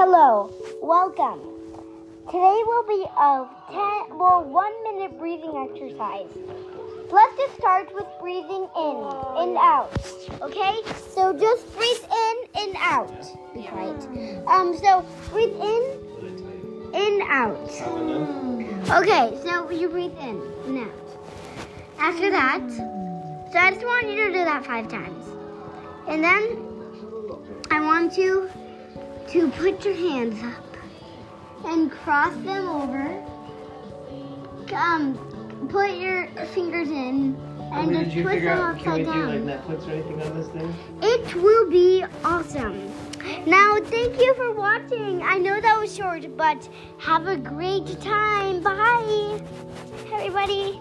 Hello, welcome. Today will be a 10, well, one minute breathing exercise. Let's just start with breathing in and out. Okay? So just breathe in and out. Right. Um, so breathe in, in, out. Okay, so you breathe in and out. After that, so I just want you to do that five times. And then I want you to put your hands up and cross them over. Um, put your fingers in and just twist them out, can we upside do down. like Netflix or anything on this thing? It will be awesome. Now, thank you for watching. I know that was short, but have a great time. Bye, everybody.